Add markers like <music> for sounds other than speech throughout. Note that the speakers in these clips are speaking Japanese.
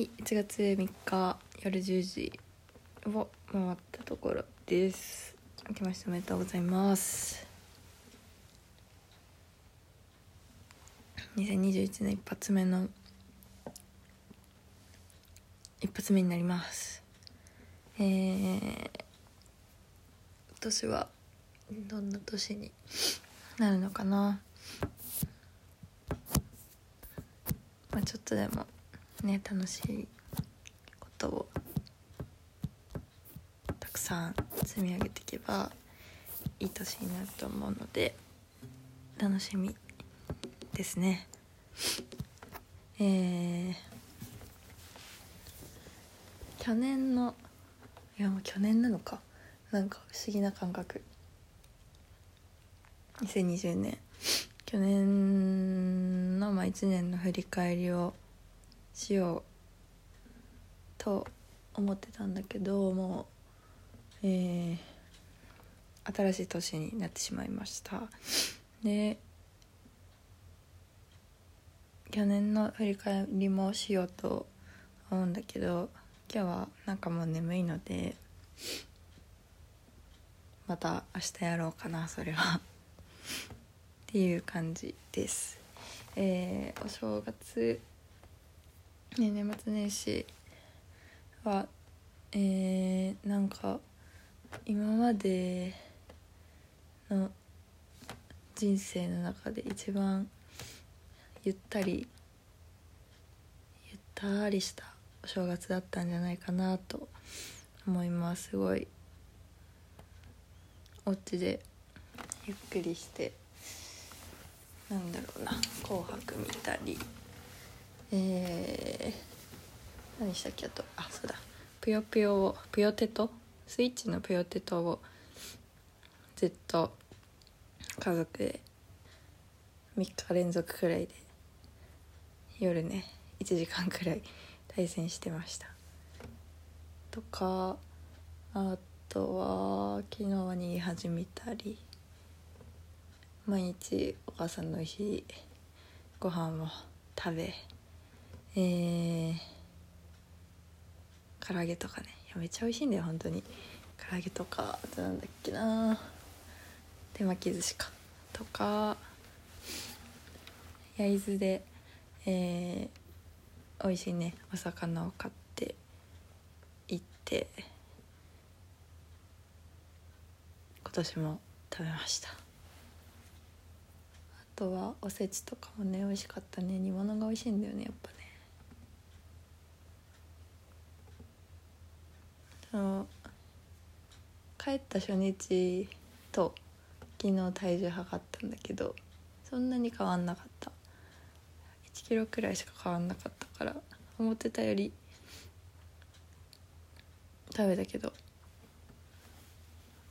はい1月3日夜10時を回ったところです。明けましておめでとうございます。2021年一発目の一発目になります。えー、今年はどんな年になるのかな。まあちょっとでもね楽しいことをたくさん積み上げていけばいい年になると思うので楽しみですね。えー、去年のいやもう去年なのか。なんか不思議な感覚。2020年去年のまあ1年の振り返りをしようと思ってたんだけどもう、えー、新しい年になってしまいました。で去年の振り返りもしようと思うんだけど今日はなんかもう眠いのでまた明日やろうかなそれは。っていう感じです。えー、お正月ね、年末年始はえー、なんか今までの人生の中で一番ゆったりゆったりしたお正月だったんじゃないかなと思います。すごいお家でゆっくりしてなんだろうな「紅白」見たり。えー、何したっけあとあそうだ。ぷよぷよをぷよテトスイッチのぷよテトをずっと家族で3日連続くらいで夜ね1時間くらい対戦してました。とかあとは昨日は逃げ始めたり毎日お母さんの美味しいご飯を食べえー、唐揚げとかねやめっちゃ美味しいんだよ本当に。唐揚げとかあとなんだっけな。手巻き寿司か。とか焼津でえー、美味しいねお魚を買って行って今年も食べました。あとはおせちとかもね美味しかったね。煮物が美味しいんだよねやっぱね。その帰った初日と昨日体重測ったんだけどそんなに変わんなかった。1キロくらいしか変わんなかったから思ってたより食べたけど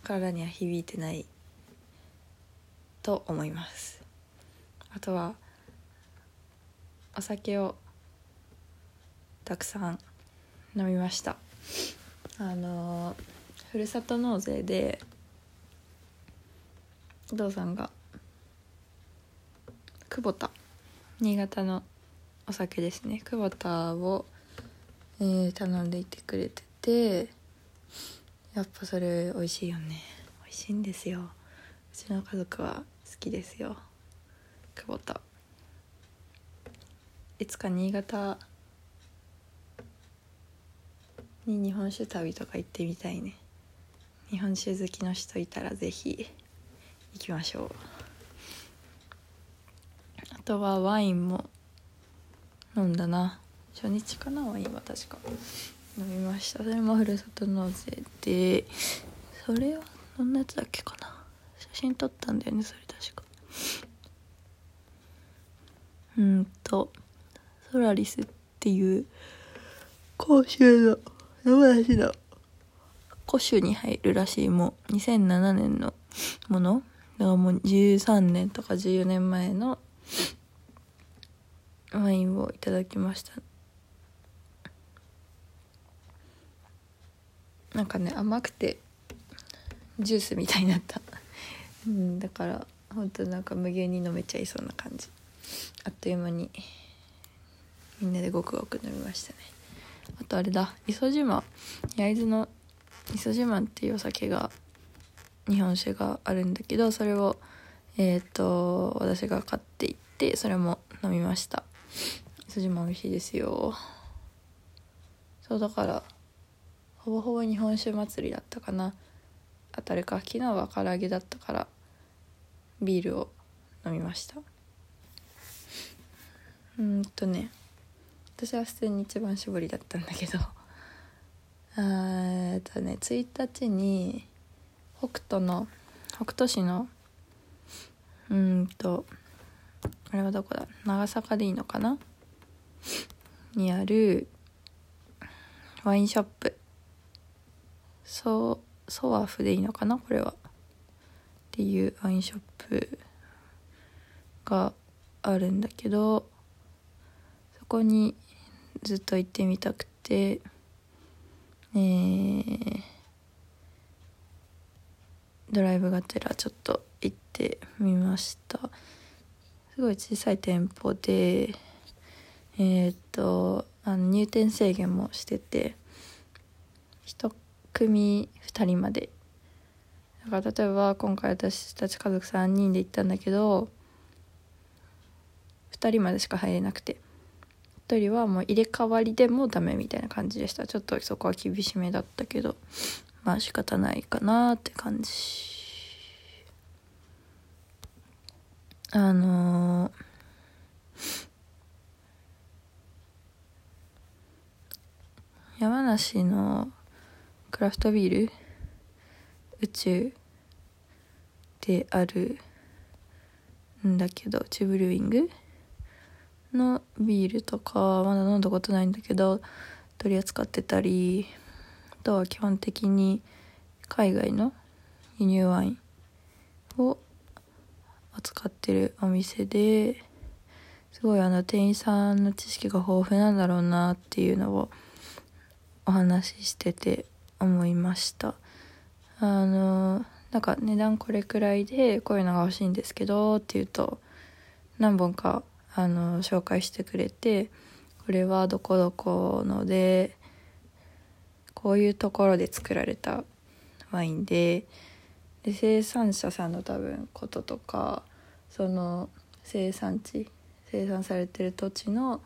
体には響いてないと思います。あとはお酒をたくさん飲みました。あのふるさと納税でお父さんが久保田新潟のお酒ですね。久保田を、えー、頼んでいてくれててやっぱそれ美味しいよね。美味しいんですよ。うちの家族は好きですよ。久保田。いつか新潟に日本酒旅とか行ってみたいね。日本酒好きの人いたら是非行きましょう。あとはワインも飲んだな。初日かなワインは。確か。飲みました。それもふるさと納税で。それはどんなやつだっけかな。写真撮ったんだよねそれ確か。うんとソラリスっていう甲州の山梨の古酒に入るらしい。もう2007年のもの。だからもう13年とか14年前のワインをいただきました。なんかね甘くてジュースみたいになった。うんだから本当なんか無限に飲めちゃいそうな感じ。あっという間にみんなでごくごく飲みましたね。あとあれだ。磯島。焼津の磯島っていうお酒が日本酒があるんだけどそれをえっ、と私が買っていってそれも飲みました。磯島美味しいですよ。そうだからほぼほぼ日本酒祭りだったかな。あたりか。昨日は唐揚げだったからビールを飲みました。うんとね。私は普通に一番搾りだったんだけど。<laughs> えっとね1日に北斗の北斗市のうんとあれはどこだ？長坂でいいのかな？にあるワインショップ。ソソワフでいいのかな？これは。っていうワインショップがあるんだけどそこにずっと行ってみたくてえー、ドライブがてらちょっと行ってみました。すごい小さい店舗でえー、っとあの入店制限もしてて1組2人まで。だから例えば今回私たち家族3人で行ったんだけど2人までしか入れなくて。1人はもう入れ替わりでもダメみたいな感じでした。ちょっとそこは厳しめだったけどまあ仕方ないかなって感じ。あのー、山梨のクラフトビール？宇宙であるんだけど宇宙ブルーイング？のビールとかまだ飲んだことないんだけど取り扱ってたりあとは基本的に海外の輸入ワインを扱ってるお店ですごいあの店員さんの知識が豊富なんだろうなっていうのをお話ししてて思いました。あのなんか値段これくらいでこういうのが欲しいんですけどって言うと何本かあの紹介してくれてこれはどこどこのでこういうところで作られたワインでで生産者さんの多分こととかその生産地生産されてる土地の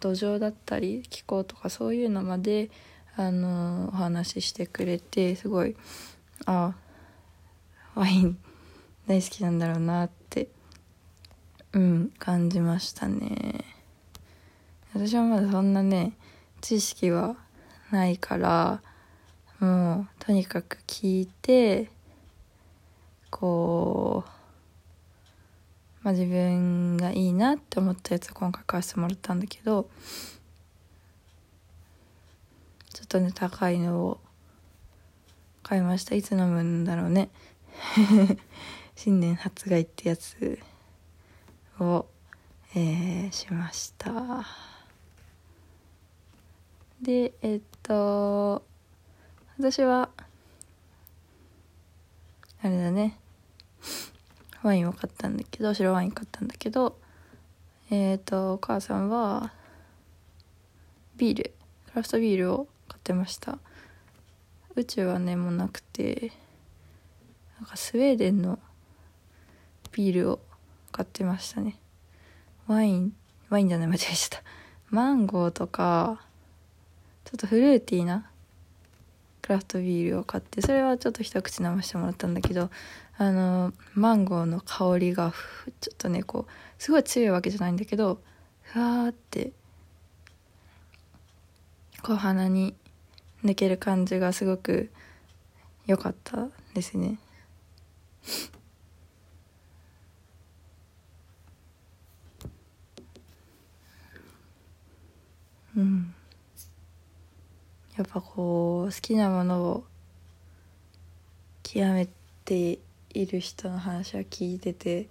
土壌だったり気候とかそういうのまであのお話ししてくれてすごいあワイン大好きなんだろうなってうん感じましたね。私はまだそんなね知識はないからもうとにかく聞いてこうまあ自分がいいなって思ったやつを今回買わせてもらったんだけどちょっとね高いのを買いました。いつ飲むんだろうね。<laughs> 新年発売ってやつ。を、えー、しました。でえっと私はあれだね。ワインを買ったんだけど白ワイン買ったんだけどえっ、とお母さんはビールクラフトビールを買ってました。宇宙はねもうなくてなんかスウェーデンのビールを買ってましたねワインワインじゃない間違えちゃったマンゴーとかちょっとフルーティーなクラフトビールを買ってそれはちょっと一口飲ませてもらったんだけどあのマンゴーの香りがちょっとねこうすごい強いわけじゃないんだけどふわーってこう鼻に抜ける感じがすごく良かったですね。うんやっぱこう好きなものを極めている人の話は聞いてて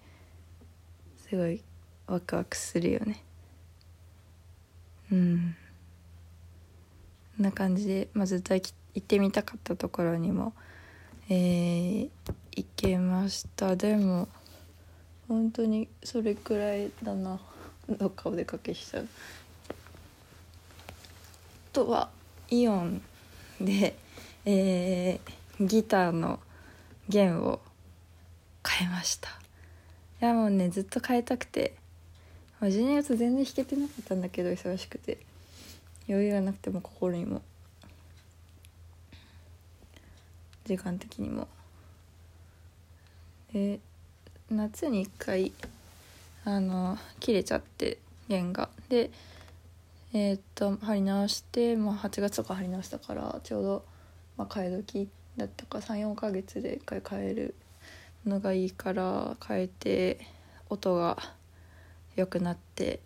すごいワクワクするよね。うん。こんな感じで、まあ、ずっと行ってみたかったところにもえー、行けました。でも本当にそれくらいだな。どっかお出かけしちゃうとはイオンで、えー、ギターの弦を変えました。いやもうねずっと変えたくて。12月全然弾けてなかったんだけど忙しくて。余裕がなくても心にも。時間的にも。で夏に1回あの切れちゃって弦が。でえー、っと貼り直して、まあ、8月とか貼り直したからちょうど、まあ、替え時だったか34ヶ月で1回変えるのがいいから変えて音が良くなって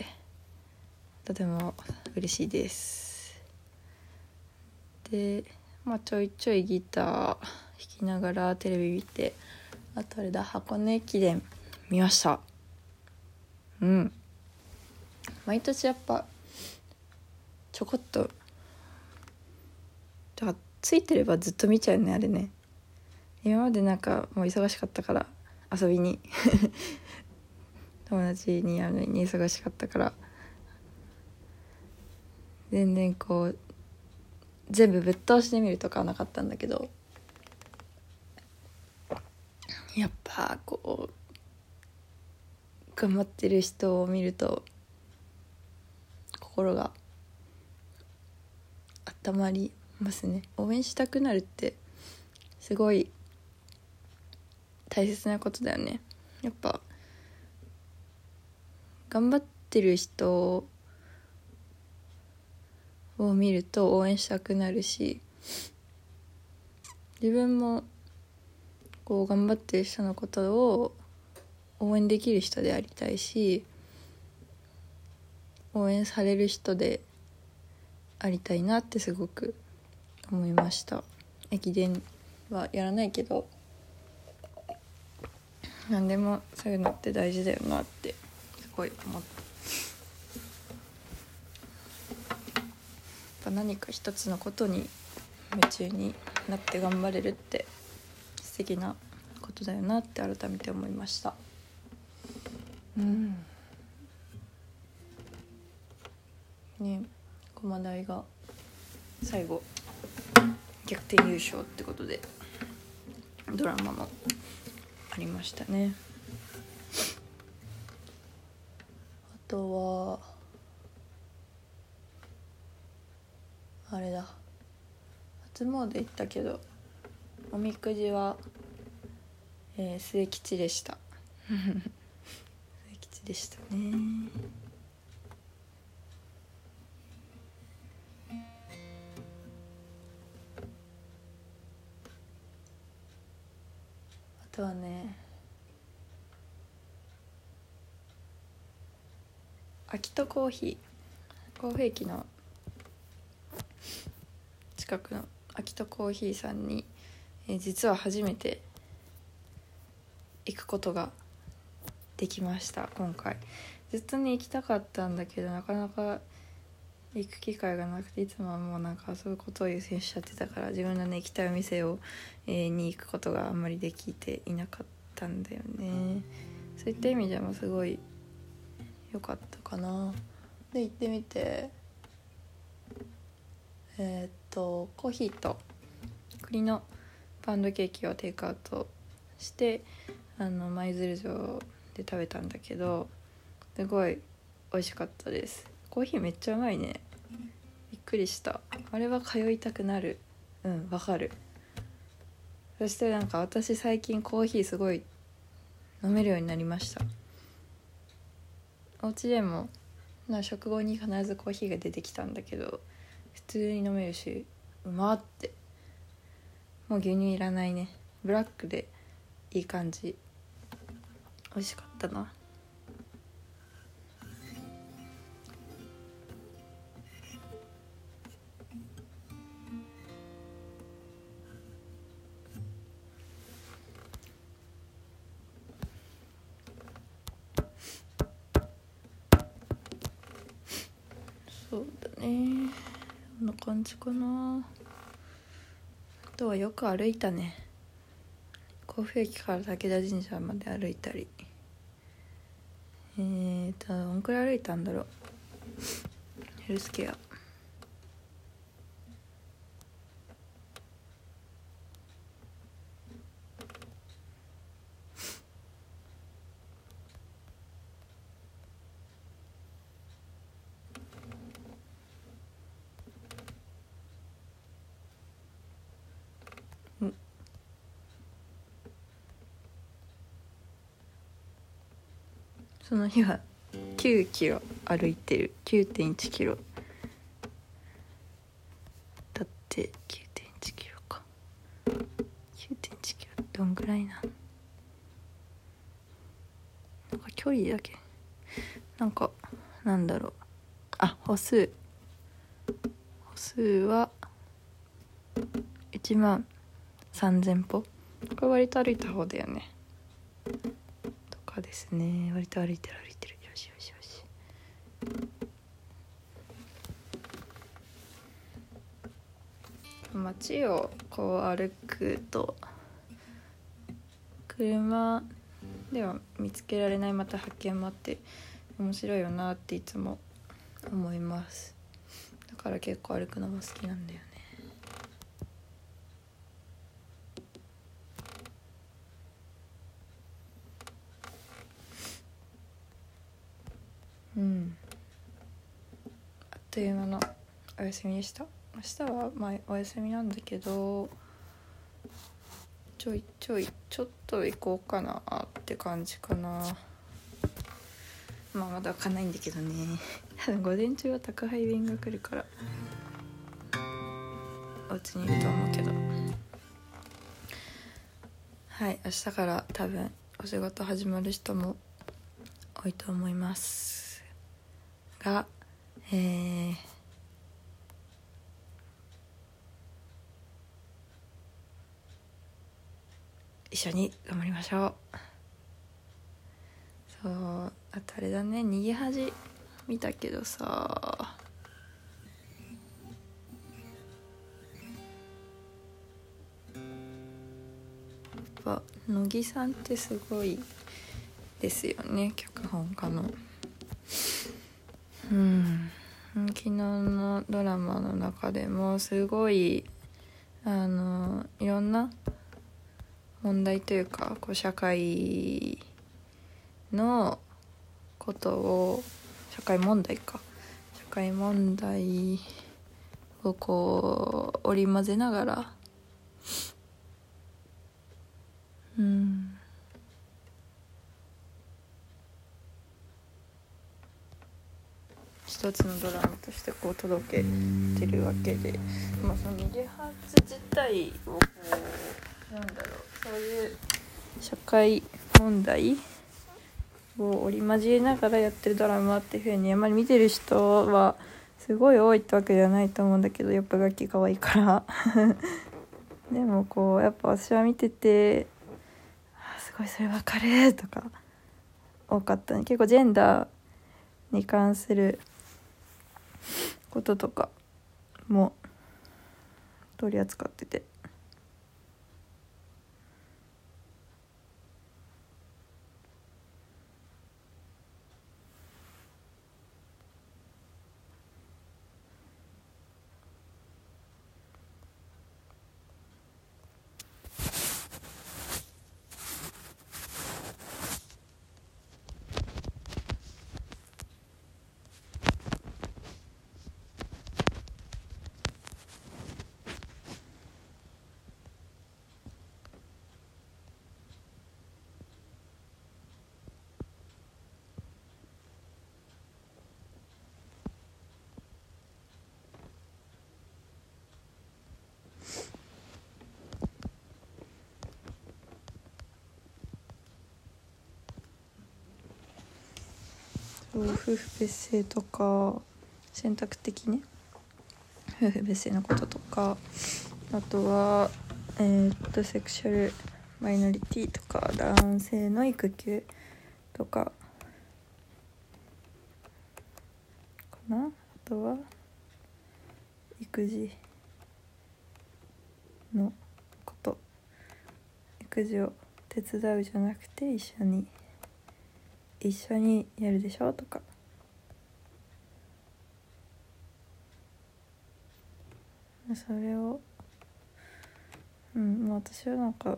とても嬉しいです。でまあちょいちょいギター弾きながらテレビ見てあとあれだ箱根駅伝見ました。うん。毎年やっぱちょこっと。だからついてればずっと見ちゃうねあれね。今までなんかもう忙しかったから遊びに。<laughs> 友達に会うのに忙しかったから。全然こう全部ぶっ通してみるとかはなかったんだけど。やっぱこう頑張ってる人を見ると心が温まりますね。応援したくなるってすごい大切なことだよね。やっぱ頑張ってる人を見ると応援したくなるし自分もこう頑張ってる人のことを応援できる人でありたいし応援される人でありたいなってすごく思いました。駅伝はやらないけど何でもそういうのって大事だよなってすごい思った。何か一つのことに夢中になって頑張れるって素敵なことだよなって改めて思いました。うん。ね駒大が最後逆転優勝ってことでドラマもありましたね。あとはあれだ。初詣行ったけどおみくじは、えー、末吉でした。<laughs> 末吉でしたねとはね。秋とコーヒー。甲府駅の近くの秋とコーヒーさんに、えー、実は初めて行くことができました今回。ずっとね行きたかったんだけどなかなか行く機会がなくていつもはもうなんかそういうことを優先しちゃってたから自分のね行きたいお店を、えー、に行くことがあんまりできていなかったんだよね。そういった意味でもすごい良かったかな。で行ってみてえー、っとコーヒーと栗のパンドケーキをテイクアウトしてあの舞鶴城で食べたんだけどすごい美味しかったです。コーヒーめっちゃうまいね。くりした。あれは通いたくなる。うんわかる。そしてなんか私最近コーヒーすごい飲めるようになりました。お家でもな食後に必ずコーヒーが出てきたんだけど普通に飲めるしうまって。もう牛乳いらないね。ブラックでいい感じ。美味しかったな。じかな。あとはよく歩いたね。甲府駅から武田神社まで歩いたり。えーとどんくらい歩いたんだろう。ヘルスケア。その日は9キロ歩いてる。9.1キロ。だって9.1キロか。9.1キロどんぐらいな？んなんか距離だけ。なんかなんだろう。あ歩数。歩数は1万3000歩。これ割と歩いた方だよね。ですね。割と歩いてる歩いてる。よしよしよし。街をこう歩くと車では見つけられないまた発見もあって面白いよなっていつも思います。だから結構歩くのも好きなんだよね。うん。あっという間のお休みでした。明日はまあお休みなんだけどちょいちょいちょっと行こうかなって感じかな。まあまだ開かないんだけどね。多分午前中は宅配便が来るからお家にいると思うけど。はい明日から多分お仕事始まる人も多いと思います。がえー、一緒に頑張りましょう。そうあとあれだね。逃げ恥見たけどさ。やっぱ乃木さんってすごいですよね。脚本家の。うん。昨日のドラマの中でもすごいあのいろんな問題というかこう社会のことを社会問題か。社会問題をこう織り交ぜながら。うん。一つのドラマとしてこう届けてるわけで、まあ、その理髪自体をこうなんだろうそういう社会問題を織り交えながらやってるドラマっていうふうにあんまり見てる人はすごい多いってわけではないと思うんだけどやっぱ楽器可愛いから。<laughs> でもこうやっぱ私は見てて「あすごいそれわかる」とか多かったね。結構ジェンダーに関することとかも取り扱ってて。夫婦別姓とか選択的ね夫婦別姓のこととかあとはえー、っとセクシャルマイノリティとか男性の育休とかかな？あとは育児のこと。育児を手伝うじゃなくて一緒に一緒にやるでしょ？とか。それをうん私はなんか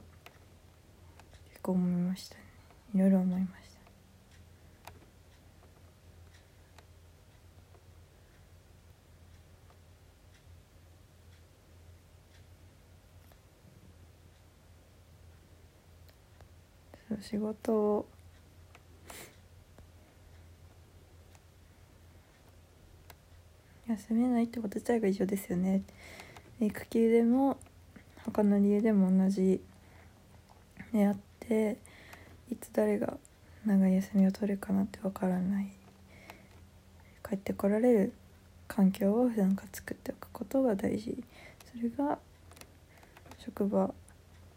結構思いましたね。いろいろ思いました。仕事を休めないってこと自体が異常ですよね。育休でも他の理由でも同じであっていつ誰が長い休みを取るかなってわからない。帰ってこられる環境を普段から作っておくことが大事。それが職場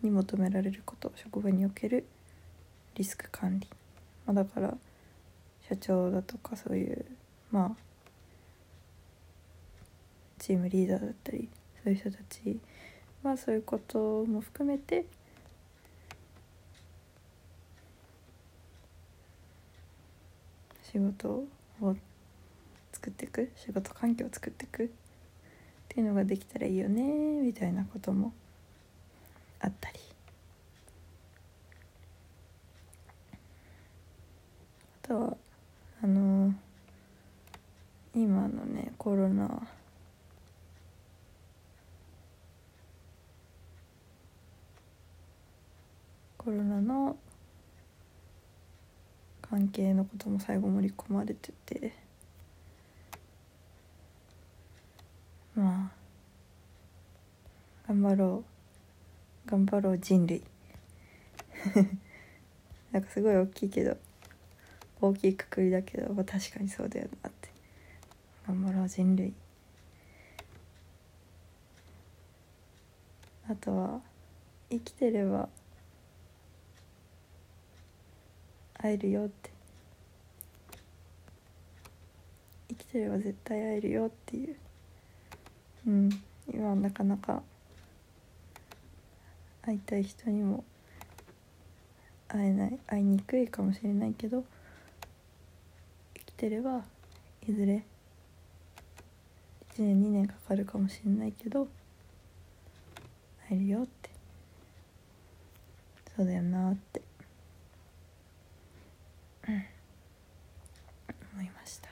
に求められること職場におけるリスク管理、まあ、だから社長だとかそういうまあチームリーダーだったりそういう人たちまあそういうことも含めて仕事を作っていく仕事環境を作っていくっていうのができたらいいよねみたいなこともあったりあとはあの今のねコロナコロナの関係のことも最後盛り込まれててまあ頑張ろう頑張ろう人類。<laughs> なんかすごい大きいけど大きいくくりだけど、まあ、確かにそうだよなって。頑張ろう人類。あとは生きてれば会えるよって。生きてれば絶対会えるよっていう。うん。今はなかなか会いたい人にも会えない。会いにくいかもしれないけど生きてればいずれ1年2年かかるかもしれないけど会えるよって。そうだよなって思いました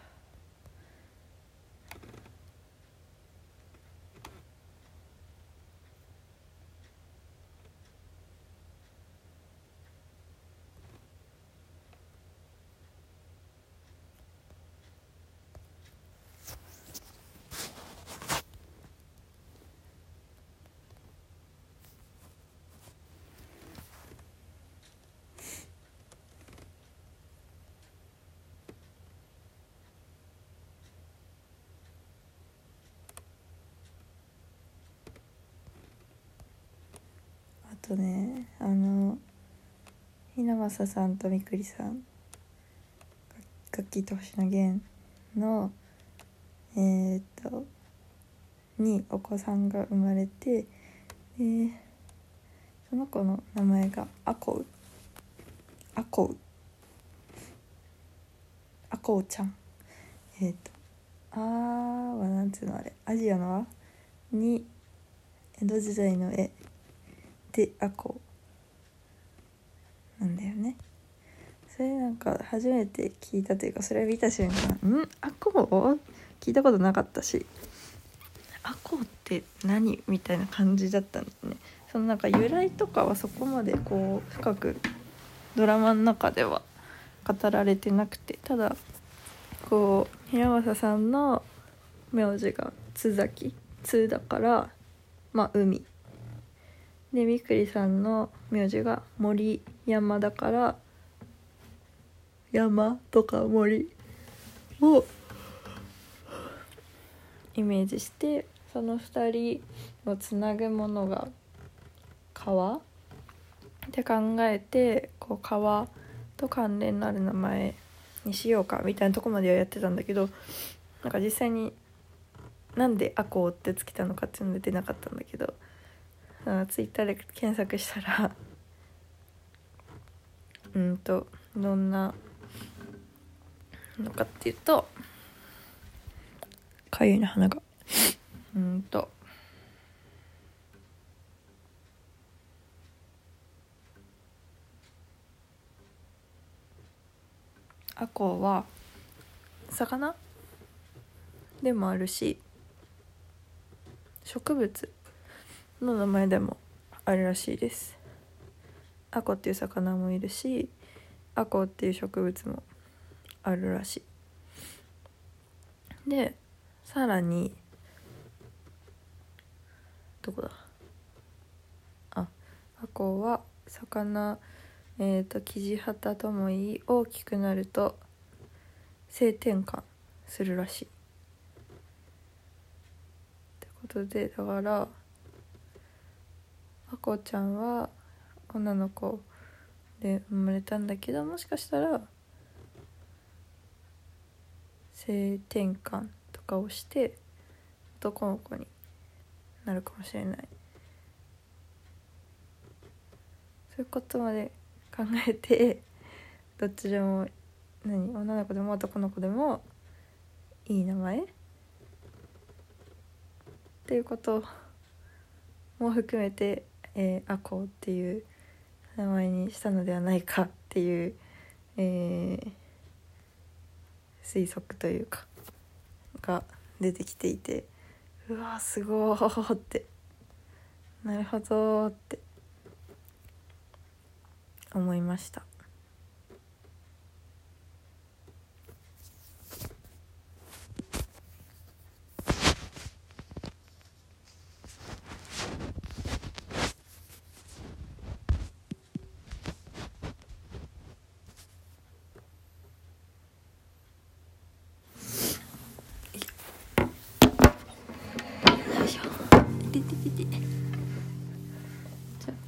あとねあのひなまさんとみくりさん楽器と星野源のえー、っとにお子さんが生まれてでその子の名前がアコウ。アコウ。アコウちゃん。えー、っとあーはなんつうのあれ。アジアの「あ」に江戸時代の絵。でアコなんだよね。それなんか初めて聞いたというかそれを見た瞬間「ん？アコ聞いたことなかったし「アコって何?」みたいな感じだったんだね。そのなんか由来とかはそこまでこう深くドラマの中では語られてなくてただこう平正さんの名字が津崎津だからまあ海。でみくりさんの名字が森山だから山とか森をイメージしてその2人をつなぐものが川？って考えてこう川と関連のある名前にしようかみたいなとこまではやってたんだけどなんか実際になんで「アコー」ってつけたのかっていうので出なかったんだけどツイッターで検索したらうんとどんなのかっていうとかゆいな鼻が。うんとアコウは魚？でもあるし植物？の名前でもあるらしいです。アコっていう魚もいるしアコっていう植物もあるらしい。でさらにどこだ？ああこは魚えっ、ー、とキジハタともいい大きくなると性転換するらしい。ってことでだからあこちゃんは女の子で生まれたんだけどもしかしたら性転換とかをして男の子になるかもしれない。そういうことまで考えてどっちでも何女の子でも男の子でもいい名前？っていうことも含めてえー、アコっていう名前にしたのではないかっていう、えー、推測というかが出てきていてうわすごーってなるほどって思いました。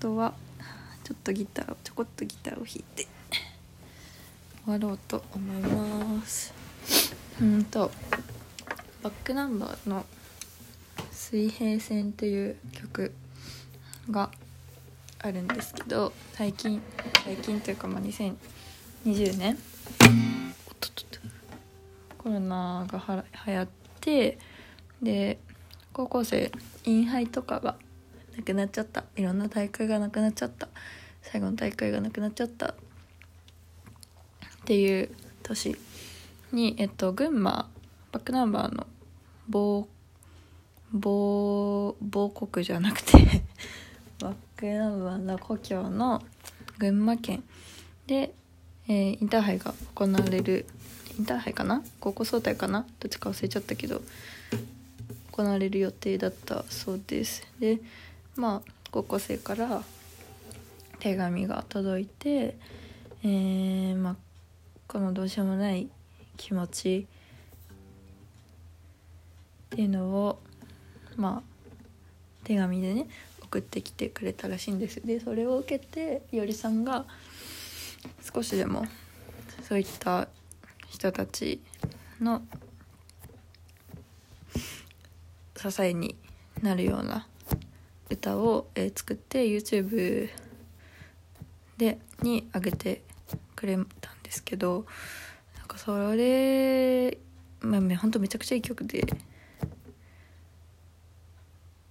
とはちょっとギターをちょこっとギターを弾いて終わろうと思います。うんとバックナンバーの「水平線」っていう曲があるんですけど最近最近というかまあ2020年コロナがは流行ってで高校生インハイとかがなくなっちゃった。いろんな大会がなくなっちゃった。最後の大会がなくなっちゃった。っていう年にえっと群馬バックナンバーの某某某国じゃなくて <laughs> バックナンバーの故郷の群馬県で、えー、インターハイが行われるインターハイかな？高校総体かな？どっちか忘れちゃったけど行われる予定だったそうです。でまあ高校生から手紙が届いて、えー、まあこのどうしようもない気持ちっていうのをまあ手紙でね送ってきてくれたらしいんです。でそれを受けていおりさんが少しでもそういった人たちの支えになるような歌を、えー、作って YouTube でに上げてくれたんですけどなんかそれまあほんとめちゃくちゃいい曲で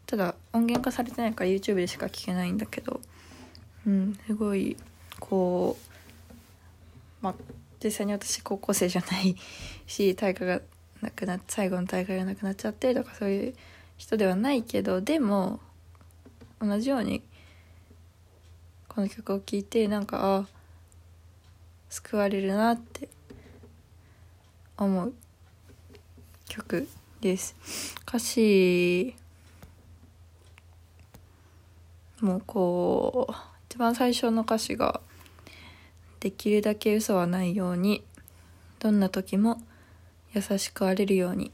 ただ音源化されてないから YouTube でしか聴けないんだけどうんすごいこうまあ実際に私高校生じゃないし大会がなくな最後の大会がなくなっちゃってとかそういう人ではないけどでも同じようにこの曲を聴いてなんかあ救われるなって思う曲です。歌詞もうこう一番最初の歌詞が「できるだけ嘘はないようにどんな時も優しくあれるように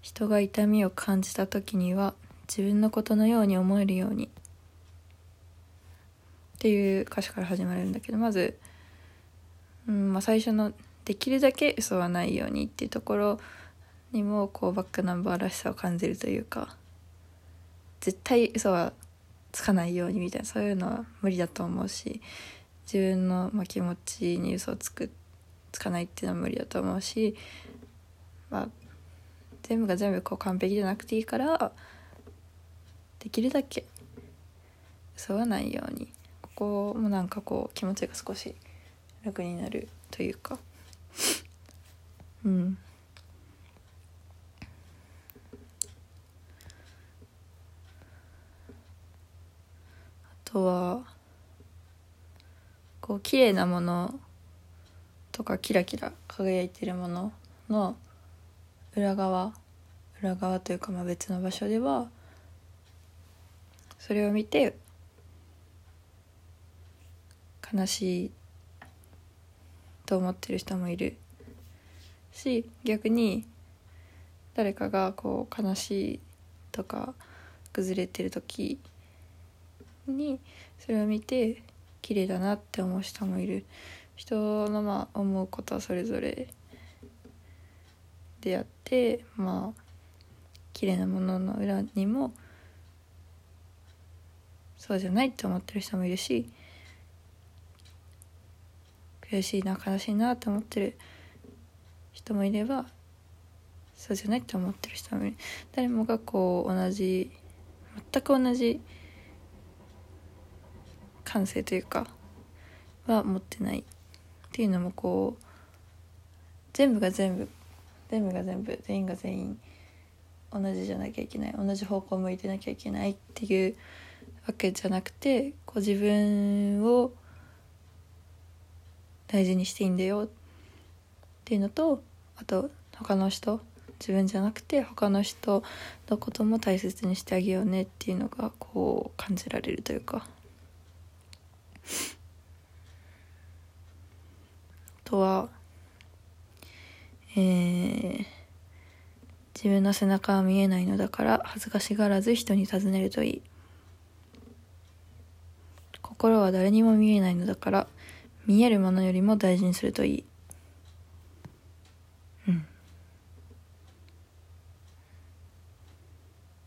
人が痛みを感じた時には自分のことのように思えるように。っていう歌詞から始まるんだけどまず、うんまあ、最初の「できるだけ嘘はないように」っていうところにもこうバックナンバーらしさを感じるというか絶対嘘はつかないようにみたいなそういうのは無理だと思うし自分の、まあ、気持ちに嘘をつくつかないっていうのは無理だと思うし、まあ、全部が全部こう完璧じゃなくていいからできるだけ急がないようにここもなんかこう気持ちが少し楽になるというか。<laughs> うん。あとはこう綺麗なものとかキラキラ輝いてるものの裏側裏側というかまあ別の場所ではそれを見て悲しいと思ってる人もいる。し逆に誰かがこう悲しいとか崩れてる時にそれを見て綺麗だなって思う人もいる。人のまあ思うことはそれぞれであってまあ綺麗なものの裏にもそうじゃないって思ってる人もいるし悔しいな悲しいなって思ってる人もいればそうじゃないって思ってる人もいる。誰もがこう同じ全く同じ感性というかは持ってないっていうのもこう全部が全部全部が全部全員が全員同じじゃなきゃいけない同じ方向向いてなきゃいけないっていうわけじゃなくてこう自分を大事にしていいんだよっていうのとあと他の人自分じゃなくて他の人のことも大切にしてあげようねっていうのがこう感じられるというか。とはえー、自分の背中は見えないのだから恥ずかしがらず人に尋ねるといい心は誰にも見えないのだから見えるものよりも大事にするといい。うん。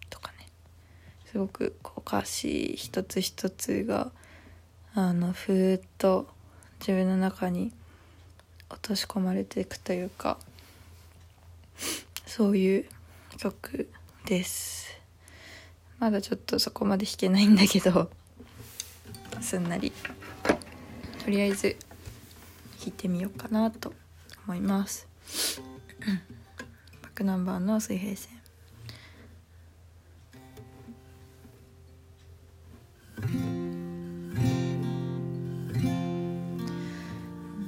とかね。すごくこう歌詞一つ一つがあのふーっと自分の中に落とし込まれていくというかそういう曲です。まだちょっとそこまで弾けないんだけど。すんなり。とりあえず弾いてみようかなと思います。バックナンバーの水平線。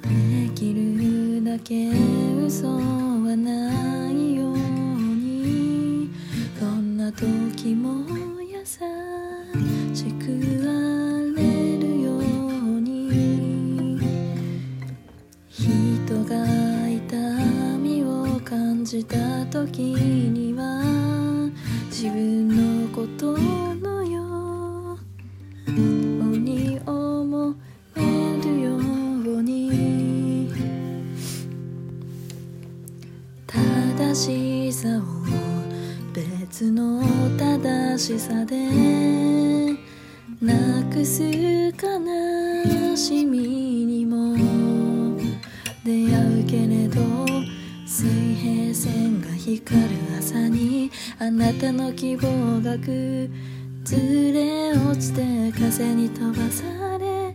できるだけ嘘はないように。こんな時も優しく時には自分のことのように思えるように。正しさを別の正しさでなくす悲なたの希望が崩れ落ちて風に飛ばされ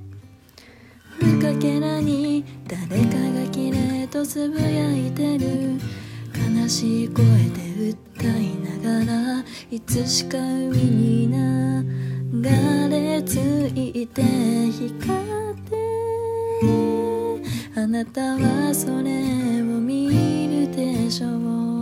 無かけらに誰かがきれいとつぶやいてる。悲しい声で歌いながらいつしか海に流れ着いて光ってあなたはそれを見るでしょう。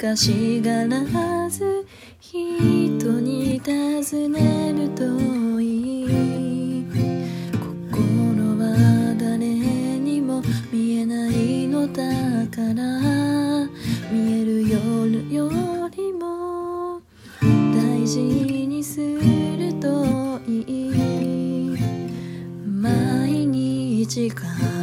かしがらず人に尋ねるといい心は誰にも見えないのだから見える夜よりも大事にするといい毎日が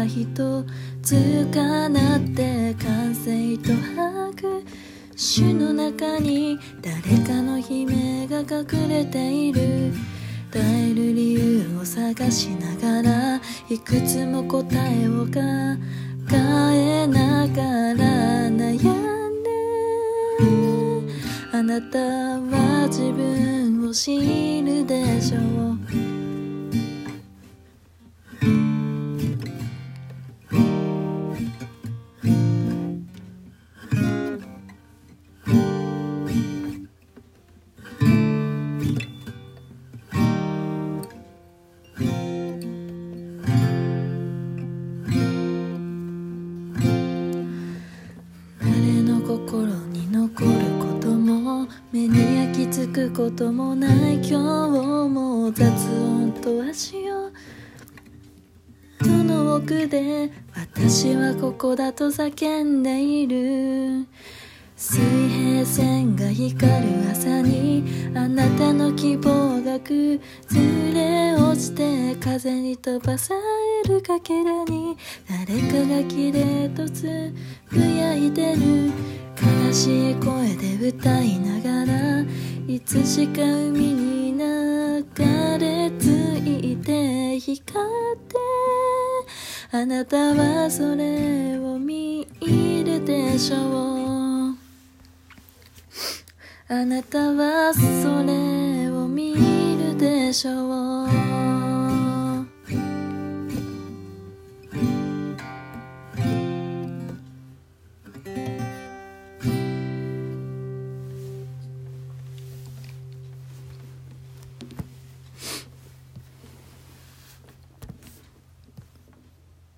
夢が一つかなって完成と拍手の中に誰かの悲鳴が隠れている。耐える理由を探しながらいくつも答えをかえながら悩んであなたは自分を知るでしょう。ともない今日も雑音と足を戸の奥で私はここだと叫んでいる。水平線が光る朝にあなたの希望が崩れ落ちて風に飛ばされるかけらに誰かが綺麗とつぶやいてる。悲しい声で歌いないつしか海に流れ着いて光ってあなたはそれを見るでしょう。あなたはそれを見るでしょう。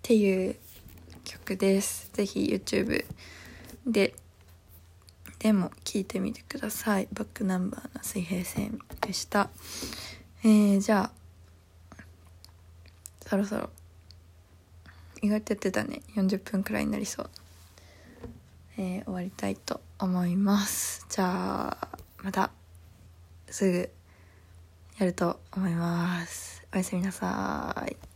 っていう曲です。ぜひ YouTube ででも聞いてみてください。バックナンバーの水平線でした。えー、じゃあそろそろ意外とやってたね。40分くらいになりそう。えー、終わりたいと思います。じゃあまたすぐやると思います。おやすみなさい。